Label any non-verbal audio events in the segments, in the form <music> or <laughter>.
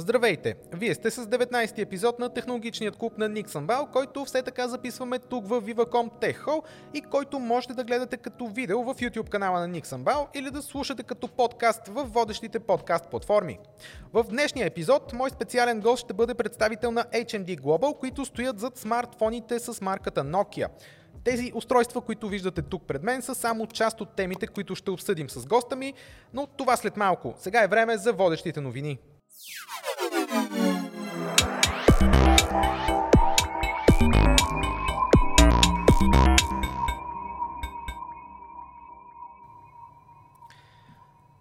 Здравейте! Вие сте с 19-ти епизод на технологичният клуб на Nixon Bell, който все така записваме тук в Viva.com Tech Hall и който можете да гледате като видео в YouTube канала на Nixon Bell или да слушате като подкаст в водещите подкаст платформи. В днешния епизод мой специален гост ще бъде представител на HMD Global, които стоят зад смартфоните с марката Nokia. Тези устройства, които виждате тук пред мен, са само част от темите, които ще обсъдим с госта ми, но това след малко. Сега е време за водещите новини. you <laughs>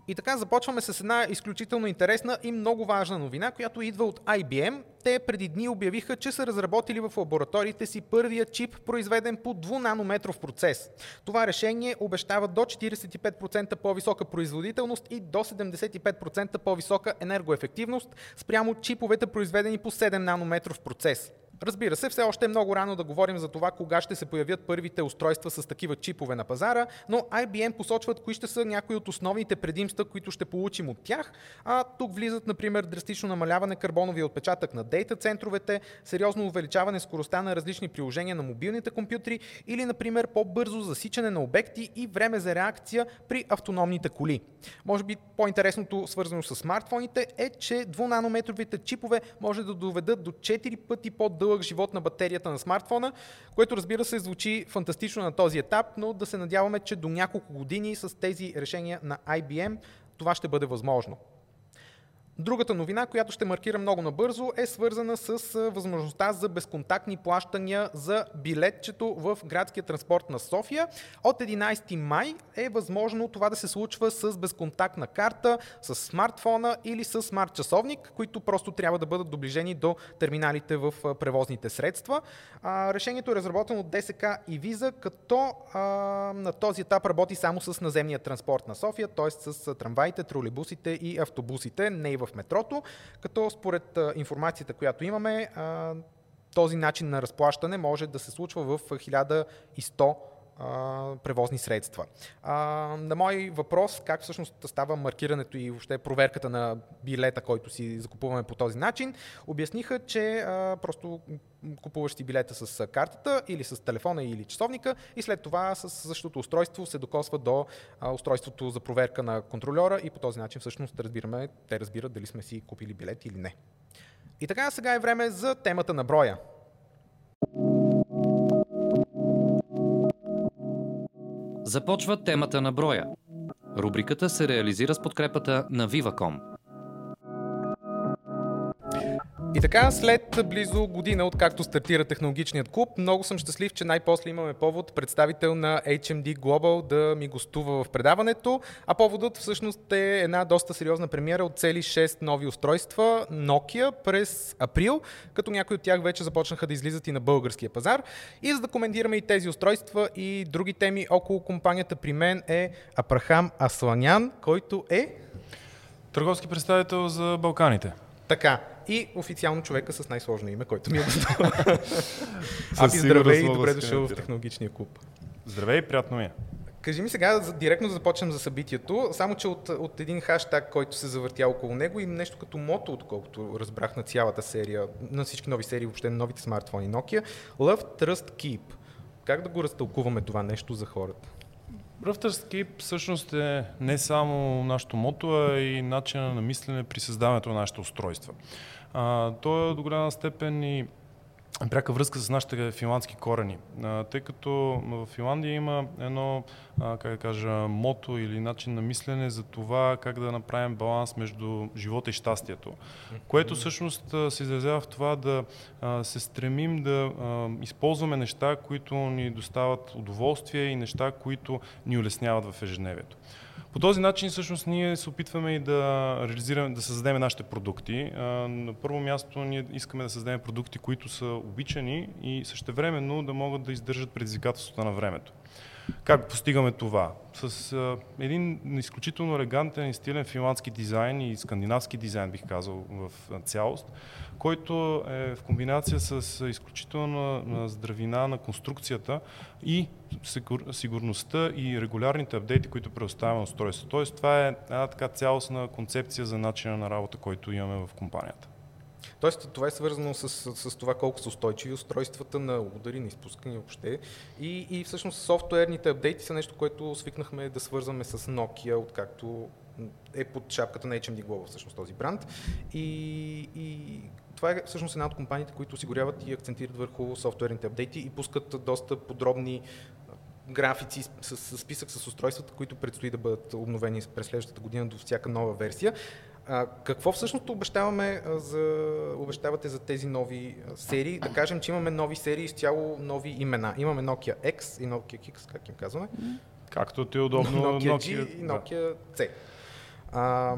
И така започваме с една изключително интересна и много важна новина, която идва от IBM. Те преди дни обявиха, че са разработили в лабораториите си първия чип, произведен по 2 нанометров процес. Това решение обещава до 45% по-висока производителност и до 75% по-висока енергоефективност спрямо чиповете, произведени по 7 нанометров процес. Разбира се, все още е много рано да говорим за това кога ще се появят първите устройства с такива чипове на пазара, но IBM посочват кои ще са някои от основните предимства, които ще получим от тях. А тук влизат, например, драстично намаляване карбоновия отпечатък на дейта центровете, сериозно увеличаване скоростта на различни приложения на мобилните компютри или, например, по-бързо засичане на обекти и време за реакция при автономните коли. Може би по-интересното, свързано с смартфоните, е, че 2 нанометровите чипове може да доведат до 4 пъти по-дълъг дълъг живот на батерията на смартфона, което разбира се звучи фантастично на този етап, но да се надяваме, че до няколко години с тези решения на IBM това ще бъде възможно. Другата новина, която ще маркира много набързо, е свързана с възможността за безконтактни плащания за билетчето в градския транспорт на София. От 11 май е възможно това да се случва с безконтактна карта, с смартфона или с смарт часовник, които просто трябва да бъдат доближени до терминалите в превозните средства. решението е разработено от ДСК и Виза, като на този етап работи само с наземния транспорт на София, т.е. с трамваите, тролейбусите и автобусите, не и в метрото, като според информацията, която имаме, този начин на разплащане може да се случва в 1100 превозни средства. А, на мой въпрос, как всъщност става маркирането и въобще проверката на билета, който си закупуваме по този начин, обясниха, че а, просто купуваш си билета с картата или с телефона или часовника и след това с същото устройство се докосва до а, устройството за проверка на контролера и по този начин всъщност разбираме, те разбират дали сме си купили билет или не. И така сега е време за темата на броя. Започва темата на броя. Рубриката се реализира с подкрепата на Viva.com. И така, след близо година, откакто стартира технологичният клуб, много съм щастлив, че най-после имаме повод представител на HMD Global да ми гостува в предаването. А поводът всъщност е една доста сериозна премиера от цели 6 нови устройства Nokia през април, като някои от тях вече започнаха да излизат и на българския пазар. И за да коментираме и тези устройства и други теми около компанията при мен е Апрахам Асланян, който е... Търговски представител за Балканите. Така, и официално човека с най-сложно име, който ми е достава. <laughs> <laughs> Апи, здравей и добре дошъл в технологичния клуб. Здравей, приятно ми е. Кажи ми сега, директно да започнем за събитието, само че от, от един хаштаг, който се завъртя около него и нещо като мото, отколкото разбрах на цялата серия, на всички нови серии, въобще на новите смартфони Nokia, Love, Trust, Keep. Как да го разтълкуваме това нещо за хората? Skip всъщност е не само нашето мото, а и начина на мислене при създаването на нашите устройства. А, то е до голяма степен и пряка връзка с нашите финландски корени. А, тъй като в Финландия има едно, а, как да кажа, мото или начин на мислене за това как да направим баланс между живота и щастието, което всъщност се изразява в това да а, се стремим да използваме неща, които ни достават удоволствие и неща, които ни улесняват в ежедневието. По този начин всъщност ние се опитваме и да реализираме, да създадем нашите продукти. На първо място ние искаме да създадем продукти, които са обичани и същевременно да могат да издържат предизвикателството на времето. Как постигаме това? С а, един изключително елегантен и стилен финландски дизайн и скандинавски дизайн, бих казал, в цялост, който е в комбинация с изключителна здравина на конструкцията и сигурността и регулярните апдейти, които предоставяме устройство. Тоест, това е една така цялостна концепция за начина на работа, който имаме в компанията. Тоест, това е свързано с, с, с това колко са устойчиви устройствата на удари, на изпускани въобще. И, и всъщност софтуерните апдейти са нещо, което свикнахме да свързваме с Nokia, откакто е под шапката на HMD Global, всъщност този бранд. И, и това е всъщност една от компаниите, които осигуряват и акцентират върху софтуерните апдейти и пускат доста подробни графици с, с списък с устройствата, които предстои да бъдат обновени през следващата година до всяка нова версия. А, какво всъщност обещаваме за, обещавате за тези нови серии? Да кажем, че имаме нови серии с цяло нови имена. Имаме Nokia X и Nokia X, как им казваме? Както ти е удобно. Nokia G и Nokia C. А,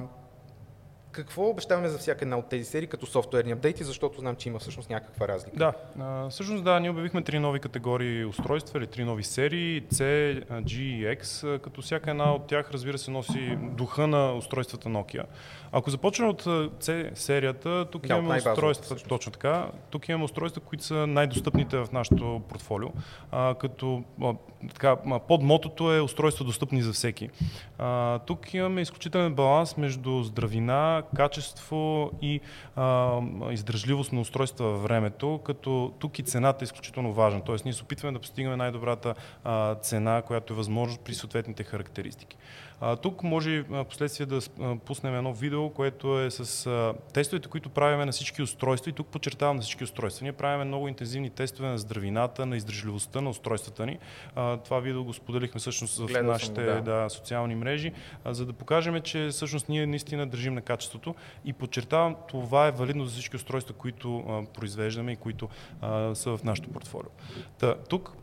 какво обещаваме за всяка една от тези серии като софтуерни апдейти, защото знам, че има всъщност някаква разлика? Да, а, всъщност да, ние обявихме три нови категории устройства или три нови серии, C, G и X, като всяка една от тях разбира се носи духа на устройствата Nokia. Ако започнем от C серията, тук да, имаме устройства, точно така, тук имаме устройства, които са най-достъпните в нашото портфолио, а, като а, така, под мотото е устройства достъпни за всеки. А, тук имаме изключителен баланс между здравина, качество и а, издръжливост на устройства във времето, като тук и цената е изключително важна. Тоест ние се опитваме да постигаме най-добрата а, цена, която е възможно при съответните характеристики. А, тук може последствие да пуснем едно видео, което е с а, тестовете, които правиме на всички устройства и тук подчертавам на всички устройства. Ние правиме много интензивни тестове на здравината, на издържливостта на устройствата ни. А, това видео го споделихме всъщност в Гледал нашите да. Да, социални мрежи, а, за да покажем, че всъщност ние наистина държим на качеството и подчертавам, това е валидно за всички устройства, които а, произвеждаме и които а, са в нашото портфолио. Та, тук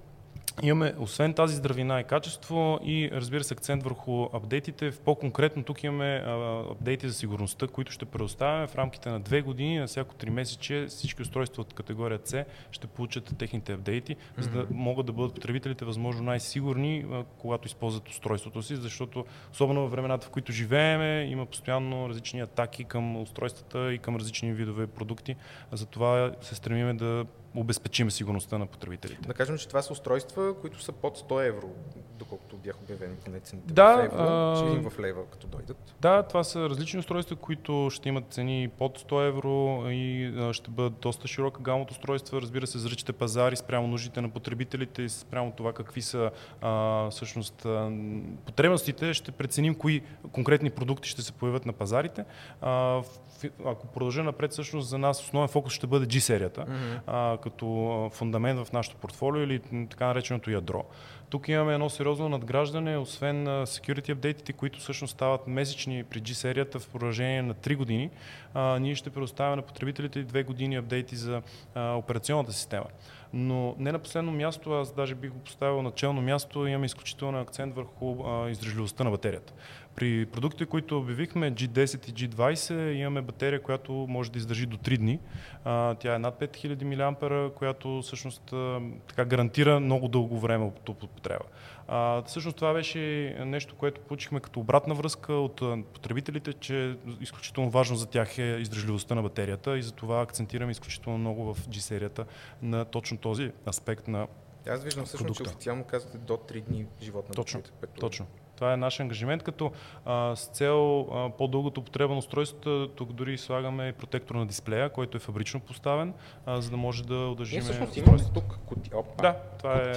Имаме, освен тази здравина и качество и разбира се акцент върху апдейтите. По-конкретно тук имаме апдейти за сигурността, които ще предоставяме в рамките на две години, на всяко три месече всички устройства от категория C ще получат техните апдейти, mm-hmm. за да могат да бъдат потребителите възможно най-сигурни, когато използват устройството си, защото особено в времената, в които живееме, има постоянно различни атаки към устройствата и към различни видове продукти. Затова се стремиме да обезпечим сигурността на потребителите. Да кажем, че това са устройства, които са под 100 евро, доколкото бях обявени поне цените да, в евро. А... Ще видим в лева, като дойдат. Да, това са различни устройства, които ще имат цени под 100 евро и ще бъдат доста широка гама от устройства. Разбира се, заричате пазари спрямо нуждите на потребителите и спрямо това какви са а, всъщност а, потребностите. Ще преценим кои конкретни продукти ще се появят на пазарите. А, ако продължа напред, всъщност за нас основен фокус ще бъде G-серията, mm-hmm. а, като фундамент в нашото портфолио или така нареченото ядро. Тук имаме едно сериозно надграждане, освен security апдейтите, които всъщност стават месечни при G-серията в продължение на 3 години, а, ние ще предоставяме на потребителите 2 години апдейти за а, операционната система. Но не на последно място, аз даже бих го поставил начално място, имаме изключителен акцент върху а, издръжливостта на батерията. При продуктите, които обявихме, G10 и G20, имаме батерия, която може да издържи до 3 дни. А, тя е над 5000 мА, която всъщност а, така гарантира много дълго време от употреба. А, всъщност това беше нещо, което получихме като обратна връзка от потребителите, че изключително важно за тях е издържливостта на батерията и затова акцентираме изключително много в G-серията на точно този аспект на Аз виждам всъщност, че официално казвате до 3 дни живот на точно, батерията. Точно. Това е наш ангажимент, като а, с цел а, по-дългото употреба на устройството, тук дори слагаме протектор на дисплея, който е фабрично поставен, а, за да може да удържим. Ние всъщност имаме тук кути... Опа, да, това е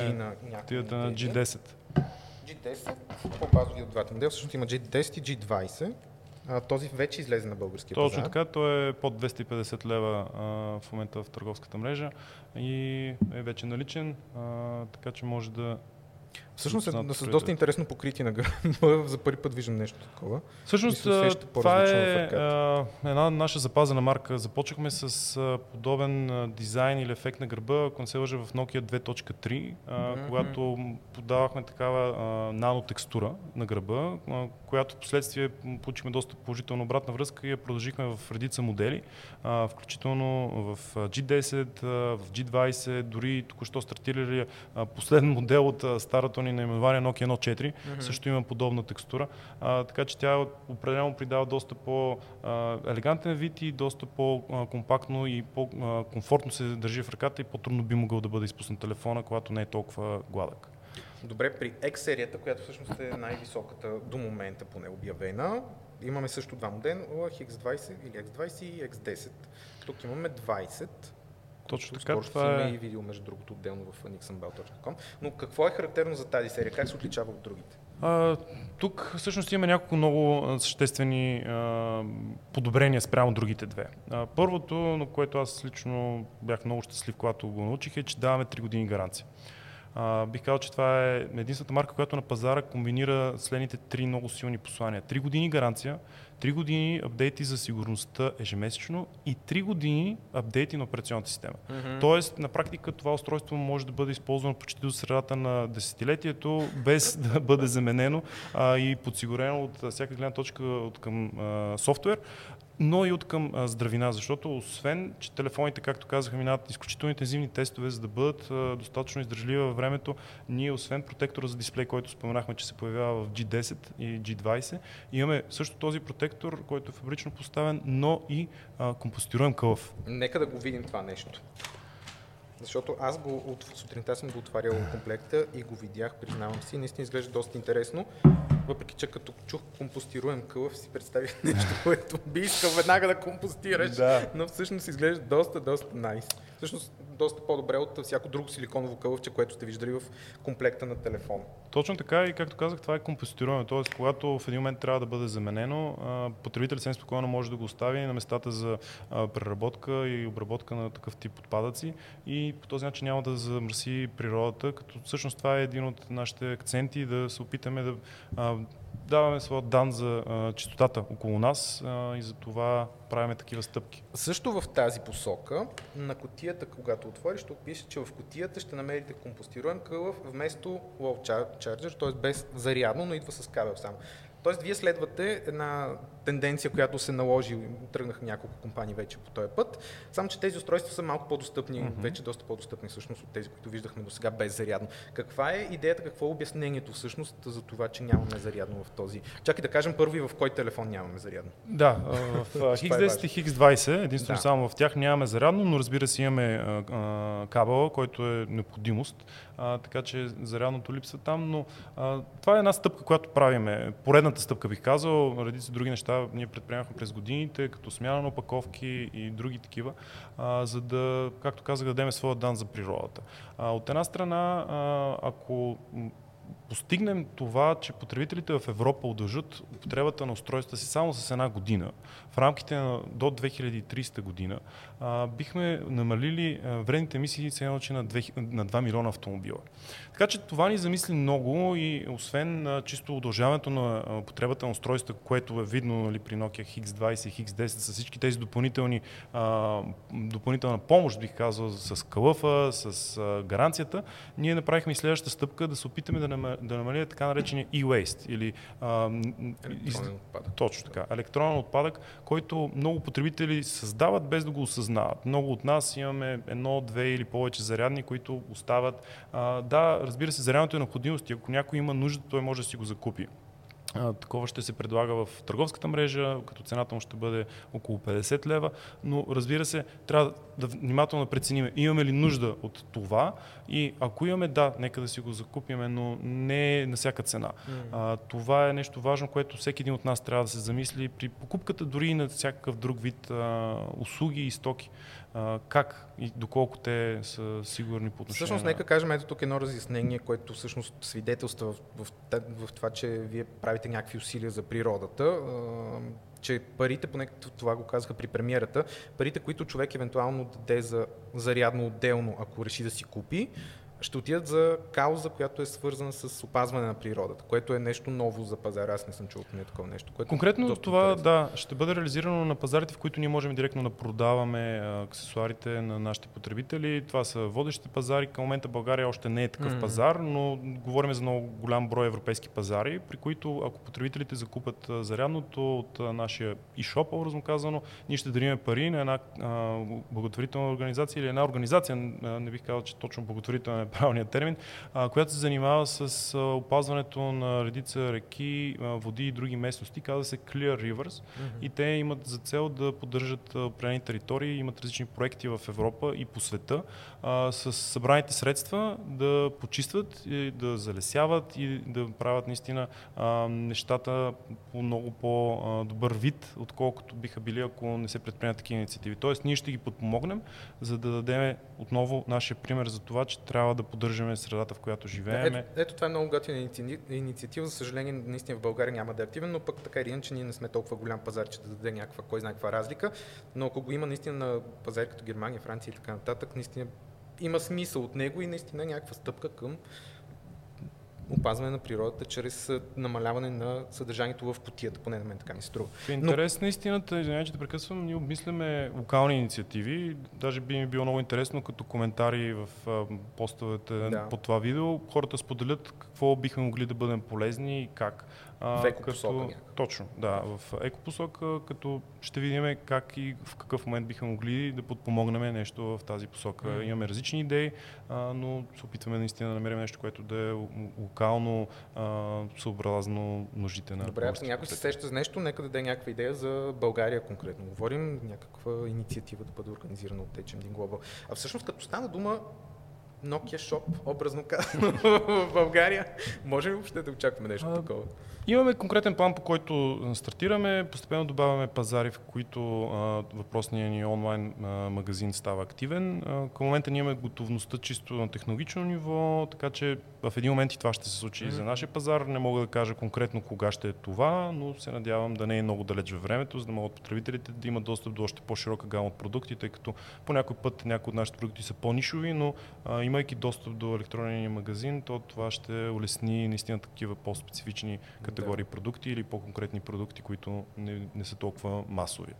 кутията на G10. G10, по-базови от двата модела, всъщност има G10 и G20. А, този вече излезе на българския Точно пазар. така, той е под 250 лева а, в момента в търговската мрежа и е вече наличен, а, така че може да Всъщност е с доста интересно покритие на гърба. <laughs> За първи път виждам нещо такова. Всъщност това е а, една наша запазена марка. Започнахме с а, подобен а, дизайн или ефект на гърба, ако не се лъжа в Nokia 2.3, mm-hmm. когато подавахме такава нанотекстура на гърба, която в последствие получихме доста положителна обратна връзка и я продължихме в редица модели, включително в G10, а, в G20, дори току-що стартирали последен модел от а, старото ни и наименование Nokia 1.4, mm-hmm. също има подобна текстура, а, така че тя определено придава доста по-елегантен вид и доста по-компактно и по-комфортно се държи в ръката и по-трудно би могъл да бъде изпуснат телефона, когато не е толкова гладък. Добре, при X серията, която всъщност е най-високата до момента поне обявена, имаме също два модела, X20 или X20 и X10. Тук имаме 20. Точно така. Скоро това е... и видео, между другото, отделно в nixonbell.com. Но какво е характерно за тази серия? Как се отличава от другите? А, тук всъщност има няколко много съществени а, подобрения спрямо другите две. А, първото, на което аз лично бях много щастлив, когато го научих, е, че даваме 3 години гаранция. А, бих казал, че това е единствената марка, която на пазара комбинира следните три много силни послания. Три години гаранция, три години апдейти за сигурността ежемесечно и три години апдейти на операционната система. Mm-hmm. Тоест, на практика това устройство може да бъде използвано почти до средата на десетилетието, без <laughs> да бъде заменено а, и подсигурено от всяка гледна точка от към а, софтуер но и от към а, здравина, защото освен, че телефоните, както казаха, минават изключително интензивни тестове, за да бъдат а, достатъчно издържливи във времето, ние освен протектора за дисплей, който споменахме, че се появява в G10 и G20, имаме също този протектор, който е фабрично поставен, но и а, компостируем кълъв. Нека да го видим това нещо. Защото аз го от сутринта съм го отварял комплекта и го видях, признавам си. Наистина изглежда доста интересно. Въпреки, че като чух компостируем кълъв, си представих <laughs> нещо, което би искал веднага да компостираш. Да. Но всъщност изглежда доста, доста найс. Nice. Всъщност доста по-добре от всяко друго силиконово кълъвче, което сте виждали в комплекта на телефона. Точно така и както казах, това е компостируемо. Тоест, когато в един момент трябва да бъде заменено, потребителят съвсем спокойно може да го остави на местата за преработка и обработка на такъв тип отпадъци и по този начин няма да замърси природата, като всъщност това е един от нашите акценти да се опитаме да даваме своя дан за а, чистотата около нас а, и за това правиме такива стъпки. Също в тази посока, на котията, когато отвориш, ще пише, че в котията ще намерите компостируем кълъв вместо wall charger, т.е. без зарядно, но идва с кабел само. Тоест, вие следвате една тенденция, която се наложи, тръгнаха няколко компании вече по този път, само че тези устройства са малко по-достъпни, mm-hmm. вече доста по-достъпни всъщност от тези, които виждахме до сега без зарядно. Каква е идеята, какво е обяснението всъщност за това, че нямаме зарядно в този? Чакай да кажем първи в кой телефон нямаме зарядно. Да, <laughs> в X10 и X20, единствено да. само в тях нямаме зарядно, но разбира се имаме кабела, който е необходимост, а, така че зарядното липсва там, но а, това е една стъпка, която правиме. Поредната стъпка бих казал, редица други неща неща ние предприемахме през годините, като смяна на опаковки и други такива, а, за да, както казах, да дадем своя дан за природата. А, от една страна, а, ако постигнем това, че потребителите в Европа удължат употребата на устройства си само с една година, в рамките на до 2030 година, а, бихме намалили а, вредните емисии се на 2, на 2 милиона автомобила. Така че това ни замисли много и освен а, чисто удължаването на употребата на устройства, което е видно нали, при Nokia X20 и X10 с всички тези допълнителни, а, допълнителна помощ, бих казал, с кълъфа, с а, гаранцията, ние направихме следващата стъпка да се опитаме да, нам, да намалим така наречения e-waste или а, из... отпадък. Точно така. Електронен отпадък, който много потребители създават без да го осъзнават. Много от нас имаме едно, две или повече зарядни, които остават. А, да, разбира се, зарядното е необходимост и ако някой има нужда, той може да си го закупи такова ще се предлага в търговската мрежа, като цената му ще бъде около 50 лева, но разбира се, трябва да внимателно преценим имаме ли нужда от това и ако имаме, да, нека да си го закупиме, но не на всяка цена. Mm. А, това е нещо важно, което всеки един от нас трябва да се замисли при покупката дори и на всякакъв друг вид а, услуги и стоки как и доколко те са сигурни по отношение Всъщност, нека кажем ето тук едно разяснение, което всъщност свидетелства в, в, в, в това, че вие правите някакви усилия за природата. Че парите, поне това го казаха при премиерата, парите, които човек евентуално даде за зарядно отделно, ако реши да си купи, ще отидат за кауза, която е свързана с опазване на природата, което е нещо ново за пазара. Аз не съм чул поне такова нещо. Което Конкретно това интересно. да, ще бъде реализирано на пазарите, в които ние можем директно да продаваме аксесуарите на нашите потребители. Това са водещите пазари. Към момента България още не е такъв mm-hmm. пазар, но говорим за много голям брой европейски пазари, при които ако потребителите закупат зарядното от нашия e-shop, образно казано, ние ще дарим пари на една а, благотворителна организация или една организация, не бих казал, че точно благотворителна правилният термин, която се занимава с опазването на редица реки, води и други местности. Казва се Clear Rivers mm-hmm. и те имат за цел да поддържат определени територии, имат различни проекти в Европа и по света, с събраните средства да почистват, и да залесяват и да правят наистина нещата по много по-добър вид, отколкото биха били, ако не се предприемат такива инициативи. Тоест, ние ще ги подпомогнем, за да дадем отново нашия пример за това, че трябва да поддържаме средата, в която живеем. Ето, ето това е много готина инициатива. За съжаление, наистина в България няма да е активен, но пък така или иначе ние не сме толкова голям пазар, че да даде някаква, кой знае каква разлика. Но ако го има наистина на пазари като Германия, Франция и така нататък, наистина има смисъл от него и наистина някаква стъпка към опазване на природата чрез намаляване на съдържанието в котията, поне на мен така ми струва. В интерес Но... на истината, извинявай, че те прекъсвам, ние обмисляме локални инициативи. Даже би ми било много интересно като коментари в постовете да. по това видео, хората споделят какво бихме могли да бъдем полезни и как. В екопосока като, Точно, да, в екопосока, като ще видим как и в какъв момент бихме могли да подпомогнем нещо в тази посока. Mm. Имаме различни идеи, а, но се опитваме наистина да намерим нещо, което да е локално а, съобразно нуждите на Добре, ако някой се сеща за нещо, нека да даде някаква идея за България конкретно. Говорим някаква инициатива да бъде организирана от HMD Global. А всъщност като стана дума Nokia Shop, образно казано, <laughs> в България. Може ли въобще да очакваме нещо а, такова? Имаме конкретен план, по който стартираме. Постепенно добавяме пазари, в които а, въпросният ни онлайн а, магазин става активен. А, към момента ние имаме готовността чисто на технологично ниво, така че в един момент и това ще се случи mm-hmm. за нашия пазар. Не мога да кажа конкретно кога ще е това, но се надявам да не е много далеч във времето, за да могат потребителите да имат достъп до още по-широка гама от продукти, тъй като по някой път някои от нашите продукти са по-нишови, но а, имайки достъп до електронния магазин, то това ще улесни наистина такива по-специфични категории да. продукти или по-конкретни продукти, които не, не са толкова масови.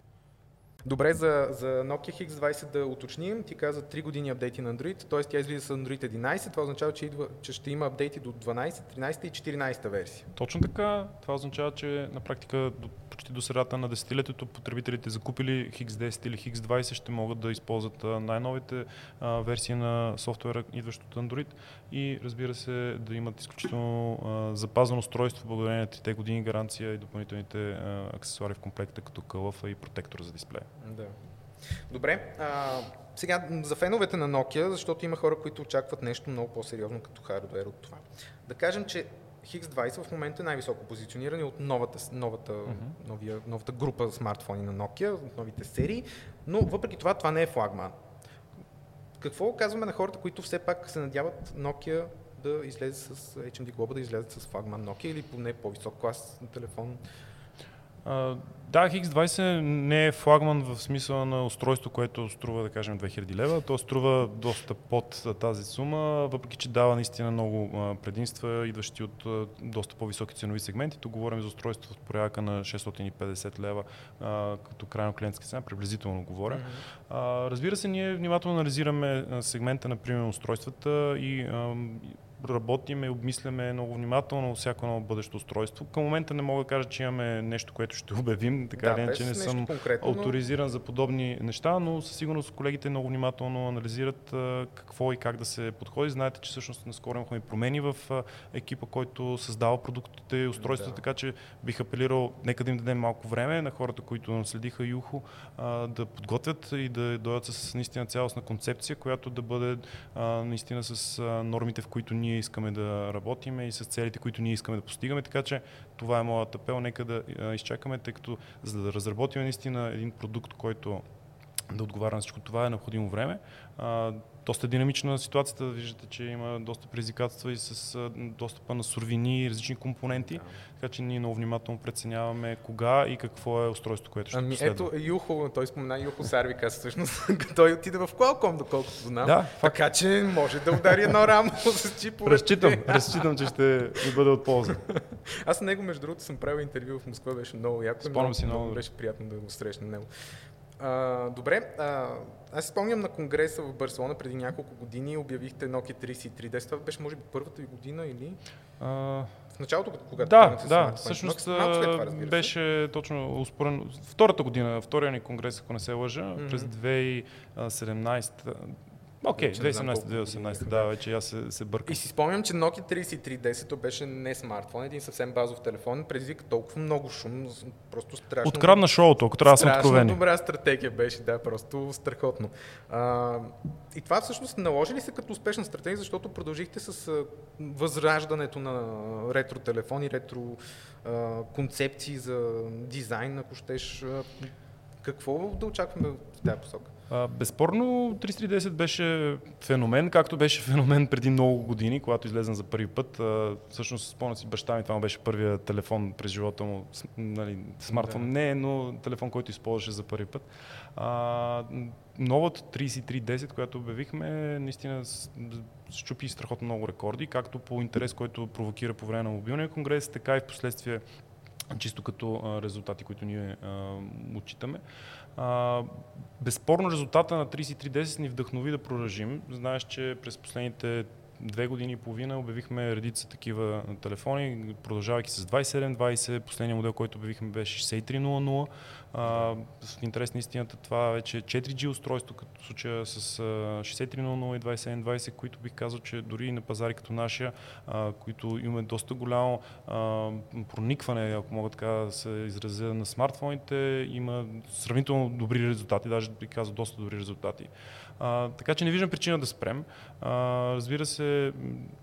Добре, за, за Nokia X20 да уточним, ти каза 3 години апдейти на Android, т.е. тя излиза с Android 11, това означава, че, идва, че ще има апдейти до 12, 13 и 14 версия. Точно така, това означава, че на практика до, почти до средата на десетилетието потребителите закупили X10 или X20 ще могат да използват най-новите а, версии на софтуера, идващ от Android и разбира се да имат изключително а, запазено устройство благодарение на 3 години гаранция и допълнителните а, аксесуари в комплекта като кълъфа и протектор за дисплея. Да. Добре, а, сега за феновете на Nokia, защото има хора, които очакват нещо много по-сериозно като хардвер от това. Да кажем, че X20 в момента е най-високо позиционирани от новата, новата, mm-hmm. новия, новата група смартфони на Nokia, от новите серии, но въпреки това това не е флагман. Какво казваме на хората, които все пак се надяват Nokia да излезе с HMD Global, да излезе с флагман Nokia или поне по-висок клас на телефон? Да, X20 не е флагман в смисъла на устройство, което струва, да кажем, 2000 лева. То струва доста под тази сума, въпреки че дава наистина много предимства, идващи от доста по-високи ценови сегменти. Тук говорим за устройство в порядъка на 650 лева като крайно клиентска цена, приблизително говоря. Mm-hmm. Разбира се, ние внимателно анализираме сегмента на премиум устройствата и работим и обмисляме много внимателно всяко едно бъдещо устройство. Към момента не мога да кажа, че имаме нещо, което ще <laughs> обявим, така да, че не съм авторизиран но... за подобни неща, но със сигурност колегите много внимателно анализират какво и как да се подходи. Знаете, че всъщност наскоро имахме промени в екипа, който създава продуктите и устройствата, да. така че бих апелирал, нека да им дадем малко време на хората, които наследиха Юхо, да подготвят и да дойдат с наистина цялостна концепция, която да бъде наистина с нормите, в които ние ние искаме да работим и с целите, които ние искаме да постигаме. Така че това е моят апел. Нека да изчакаме, тъй като за да разработим наистина един продукт, който да отговаря на всичко това е необходимо време доста динамична ситуацията. Виждате, че има доста предизвикателства и с достъпа на суровини и различни компоненти. Да. Така че ние много внимателно преценяваме кога и какво е устройството, което ще ами, последва. Ето Юхо, той спомена Юхо Сарвика, всъщност <laughs> той отиде в Qualcomm, доколкото знам. Да, така че може да удари едно рамо <laughs> с чипове. Разчитам, разчитам, че ще ми бъде от полза. Аз на него, между другото, съм правил интервю в Москва, беше много яко. Спомням си много. Беше приятно да го срещна него. А, добре, а, аз спомням на конгреса в Барселона преди няколко години обявихте Nokia 3310. Това беше може би първата ви година или? А... В началото, когато Да, да, всъщност това, беше точно успорен. Втората година, втория ни конгрес, ако не се лъжа, mm-hmm. през 2017 Окей, знам 2017-2018, да, вече аз се, се бъркам. И си спомням, че Nokia 3310 то беше не смартфон, един съвсем базов телефон, предизвика толкова много шум, просто страшно. Открадна шоуто, ако трябва да Страшно откровени. добра стратегия беше, да, просто страхотно. А, и това всъщност наложи ли се като успешна стратегия, защото продължихте с възраждането на ретро телефони, ретро а, концепции за дизайн, ако щеш. Какво да очакваме в тази посока? А, безспорно 3310 беше феномен, както беше <laughs> феномен преди много години, когато излезна за първи път. А, всъщност, спомням си баща ми, това му беше първия телефон през живота му. С- Нали, смартфон Да. не, но телефон, който използваше за първи път. А, новата 3310, която обявихме, наистина щупи страхотно много рекорди, както по интерес, който провокира по време на мобилния конгрес, така и в последствие чисто като резултати, които ние а, отчитаме. А, безспорно резултата на 3310 ни вдъхнови да продължим. Знаеш, че през последните две години и половина обявихме редица такива телефони, продължавайки с 2720, последният модел, който обявихме беше 6300. А, в интерес на истината това вече е 4G устройство, като случая с а, 6300 и 2720, които бих казал, че дори на пазари като нашия, а, които имаме доста голямо а, проникване, ако мога така да се изразя, на смартфоните, има сравнително добри резултати, даже бих казал доста добри резултати. А, така че не виждам причина да спрем. А, разбира се,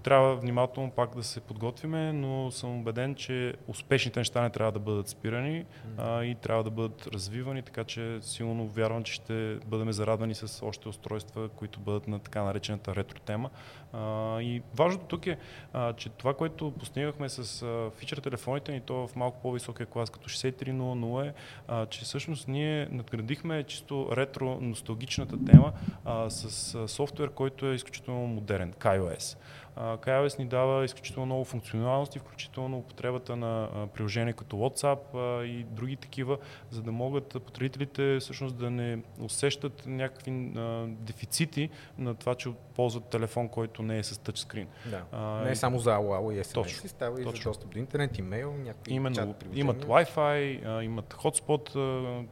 трябва внимателно пак да се подготвиме, но съм убеден, че успешните неща не трябва да бъдат спирани а, и трябва да бъдат развивани, така че силно вярвам, че ще бъдем зарадвани с още устройства, които бъдат на така наречената ретро тема. А, и важното тук е, а, че това, което постигнахме с а, фичър телефоните ни, то в малко по-високия клас, като 6300 е, а, че всъщност ние надградихме чисто ретро носталгичната тема а, с софтуер, който е изключително модерен, KaiOS. KaiOS ни дава изключително много функционалности, включително употребата на приложения като WhatsApp и други такива, за да могат потребителите всъщност да не усещат някакви дефицити на това, че ползват телефон, който не е с тъчскрин. Да. А, не е само за АОАО и SMS, Точно, става и за точно. достъп до интернет, имейл, някакви Именно, чат имат Wi-Fi, имат хотспот,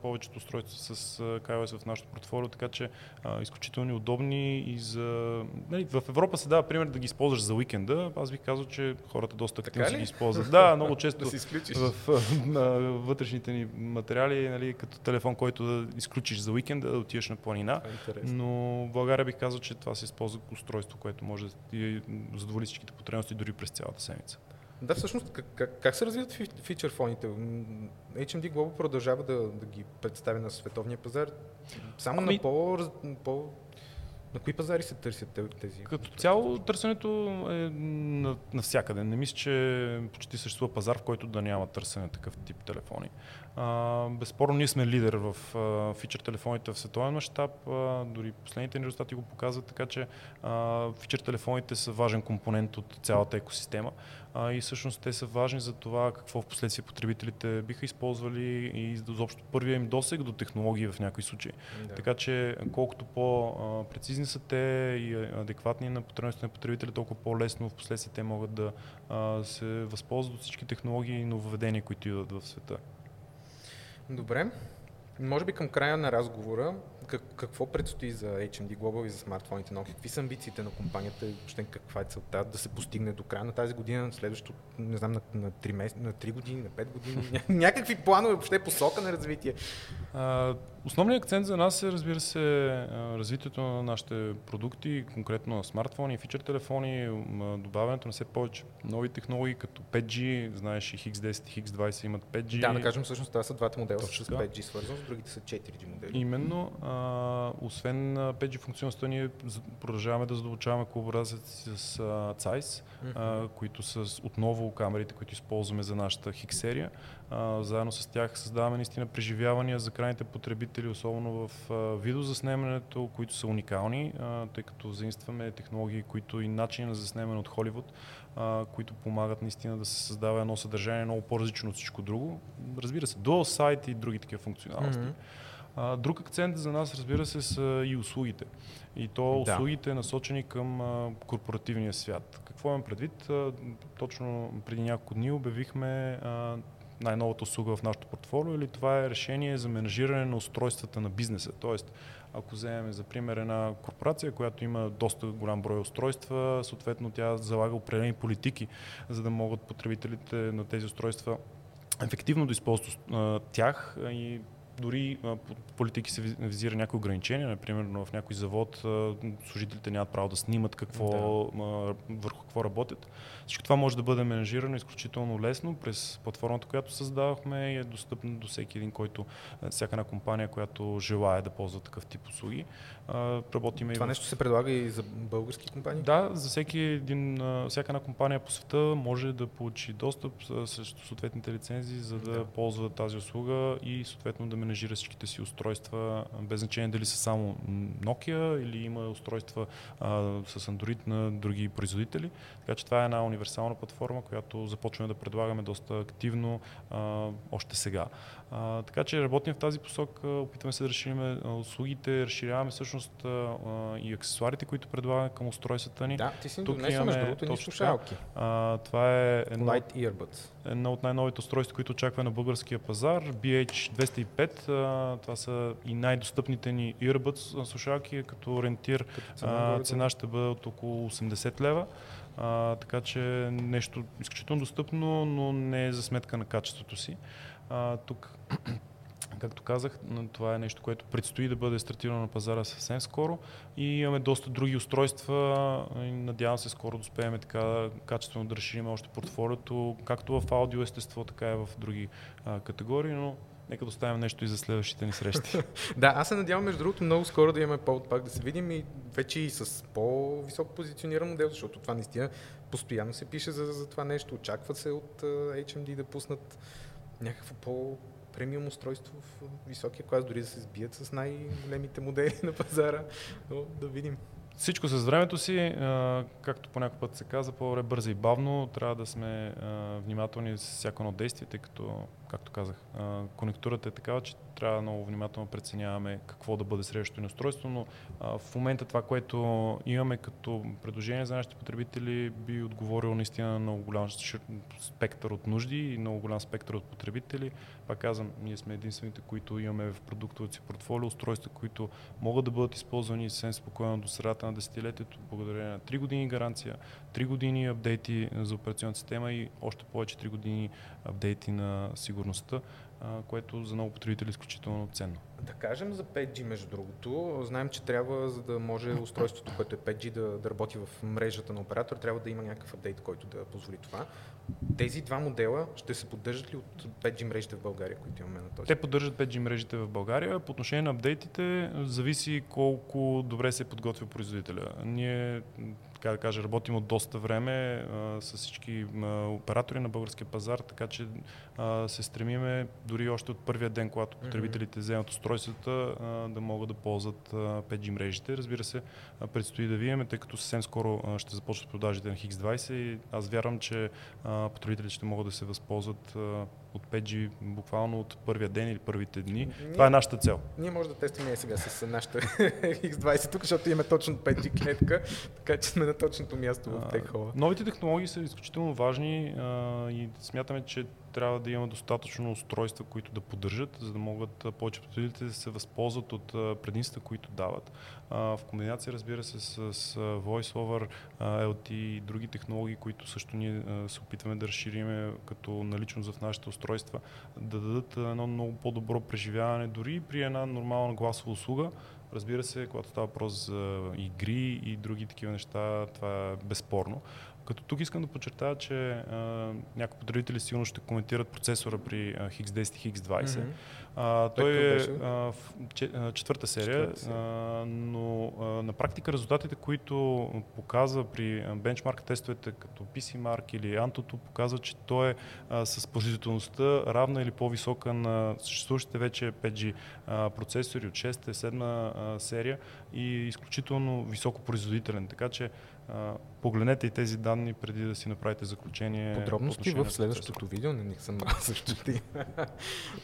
повечето устройства с KaiOS в нашото портфолио, така че а, изключително удобни и за... Нали, в Европа се дава пример да ги използваш за уикенда. Аз бих казал, че хората доста активно си ги използват. Да, <laughs> много често Да в <laughs> на вътрешните ни материали, нали, като телефон, който да изключиш за уикенда, да отидеш на планина. Е. Но в България бих казал, че това се използва устройство, което може да ти задоволи всичките потребности дори през цялата седмица. Да, всъщност, как, как, как се развиват фи- фичър фоните? HMD Global продължава да, да ги представи на световния пазар. Само Ами- на по, по... На кои пазари се търсят те- тези? Като цяло търсенето е на- навсякъде. Не мисля, че почти съществува пазар, в който да няма търсене такъв тип телефони. А, безспорно ние сме лидер в а, фичър телефоните в световен мащаб, дори последните ни резултати го показват, така че а, фичър телефоните са важен компонент от цялата екосистема а, и всъщност те са важни за това какво в последствие потребителите биха използвали и изобщо първия им досег до технологии в някои случаи. Да. Така че колкото по-прецизни са те и адекватни на потребностите на потребителя, толкова по-лесно в последствие те могат да а, се възползват от всички технологии и нововведения, които идват в света. Добре. Може би към края на разговора, как, какво предстои за HMD Global и за смартфоните нови? Какви са амбициите на компанията? и Въобще каква е целта да се постигне до края на тази година, следващото, не знам, на, на, 3, месец, на 3 години, на 5 години? Ня- <laughs> Някакви планове, въобще посока на развитие? А, основният акцент за нас е, разбира се, развитието на нашите продукти, конкретно на смартфони фичър телефони, добавянето на все повече нови технологии, като 5G, знаеш и X10 и X20 имат 5G. Да, да кажем, всъщност това са двата модела Точно с така. 5G свързано, с другите са 4G модели. Именно, а, освен а, 5G функционалността, ние продължаваме да задълбочаваме колаборацията си с а, а, които са отново камерите, които използваме за нашата хик серия. Заедно с тях създаваме наистина преживявания за крайните потребители, особено в видеозаснемането, които са уникални, тъй като заимстваме технологии, които и начини на заснемане от Холивуд, които помагат наистина да се създава едно съдържание много по-различно от всичко друго. Разбира се, до сайт и други такива функционалности. Друг акцент за нас, разбира се, са и услугите. И то Да. услугите насочени към корпоративния свят. Какво имам предвид? Точно преди няколко дни обявихме най-новата услуга в нашото портфолио или това е решение за менажиране на устройствата на бизнеса. Тоест, ако вземем за пример една корпорация, която има доста голям брой устройства, съответно тя залага определени политики, за да могат потребителите на тези устройства ефективно да използват тях и дори политики се визира някои ограничения, например в някой завод служителите нямат право да снимат какво, да. върху какво работят. Всичко това може да бъде менажирано изключително лесно през платформата, която създавахме и е достъпно до всеки един, който, всяка една компания, която желая да ползва такъв тип услуги. Работиме това и нещо в... се предлага и за български компании? Да, за всеки един, всяка една компания по света може да получи достъп срещу съответните лицензии, за да, да ползва тази услуга и съответно да менажира всичките си устройства, без значение дали са само Nokia или има устройства а, с Android на други производители. Така че това е една универсална платформа, която започваме да предлагаме доста активно а, още сега. А, така че работим в тази посока, опитваме се да разширим услугите, разширяваме всъщност а, и аксесуарите, които предлагаме към устройствата ни. Да, ти си Тук имаме, между другото, ни слушалки. А, това е едно, Light Earbuds. Едно от най-новите устройства, които очаква на българския пазар, BH205. А, това са и най-достъпните ни Earbuds слушалки, като ориентир като цена, а, цена ще бъде от около 80 лева. А, така че нещо изключително достъпно, но не е за сметка на качеството си. А, тук, както казах, това е нещо, което предстои да бъде стартирано на пазара съвсем скоро и имаме доста други устройства надявам се скоро да успеем така качествено да разширим още портфолиото, както в аудио естество, така и в други а, категории, но Нека да оставим нещо и за следващите ни срещи. <laughs> да, аз се надявам, между другото, много скоро да имаме повод пак да се видим и вече и с по-високо позициониран модел, защото това наистина постоянно се пише за, за това нещо. Очаква се от uh, HMD да пуснат някакво по премиум устройство в високия клас, дори да се сбият с най-големите модели на пазара, но да видим. Всичко с времето си, както по някой път се каза, по-добре бързо и бавно, трябва да сме внимателни с всяко едно действие, тъй като, както казах, конектурата е такава, че трябва много внимателно преценяваме какво да бъде следващото ни устройство, но в момента това, което имаме като предложение за нашите потребители, би отговорило наистина на много голям спектър от нужди и много голям спектър от потребители. Пак казвам, ние сме единствените, които имаме в продуктовото си портфолио устройства, които могат да бъдат използвани съвсем спокойно до средата на десетилетието, благодарение на 3 години гаранция, 3 години апдейти за операционната система и още повече 3 години апдейти на сигурността което за много потребители е изключително ценно. Да кажем за 5G, между другото. Знаем, че трябва, за да може устройството, което е 5G, да, да работи в мрежата на оператор, трябва да има някакъв апдейт, който да позволи това. Тези два модела ще се поддържат ли от 5G мрежите в България, които имаме на този? Те поддържат 5G мрежите в България. По отношение на апдейтите, зависи колко добре се подготвя производителя. Ние така да кажа, работим от доста време а, с всички а, оператори на българския пазар, така че а, се стремиме дори още от първия ден, когато потребителите вземат устройствата, да могат да ползват а, 5G мрежите. Разбира се, предстои да видим, тъй като съвсем скоро ще започнат продажите на X20 и аз вярвам, че потребителите ще могат да се възползват от 5G буквално от първия ден или първите дни. Ние, Това е нашата цел. Ние може да тестваме сега с нашата <laughs> X20 тук, защото имаме точно 5G клетка, така че сме на точното място в TechHall. Новите технологии са изключително важни а, и смятаме, че трябва да има достатъчно устройства, които да поддържат, за да могат повече потребителите да се възползват от предимствата, които дават. В комбинация, разбира се, с, с VoiceOver, LT и други технологии, които също ние се опитваме да разшириме като наличност в нашите устройства, да дадат едно много по-добро преживяване, дори при една нормална гласова услуга, Разбира се, когато става въпрос за игри и други такива неща, това е безспорно. Като тук искам да подчертая, че а, някои потребители сигурно ще коментират процесора при а, X10 и X20. Mm-hmm. А, той е а, в четвърта серия, четвърта серия. А, но а, на практика резултатите, които показва при бенчмарк тестовете като PCMark или Antutu, показва, че той е а, с производителността равна или по-висока на съществуващите вече 5G а, процесори от 6-та, 7 серия и изключително високо производителен. Така че погледнете и тези данни преди да си направите заключение. Подробности в следващото видео, не, не съм <laughs> също ти.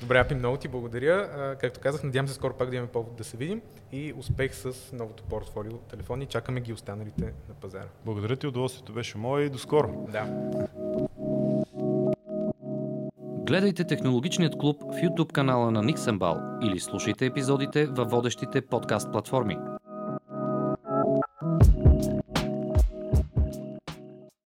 Добре, Апи, много ти благодаря. Както казах, надявам се скоро пак да имаме повод да се видим и успех с новото портфолио телефони. Чакаме ги останалите на пазара. Благодаря ти, удоволствието беше мое и до скоро. Да. Гледайте Технологичният клуб в YouTube канала на Никсенбал или слушайте епизодите във водещите подкаст платформи –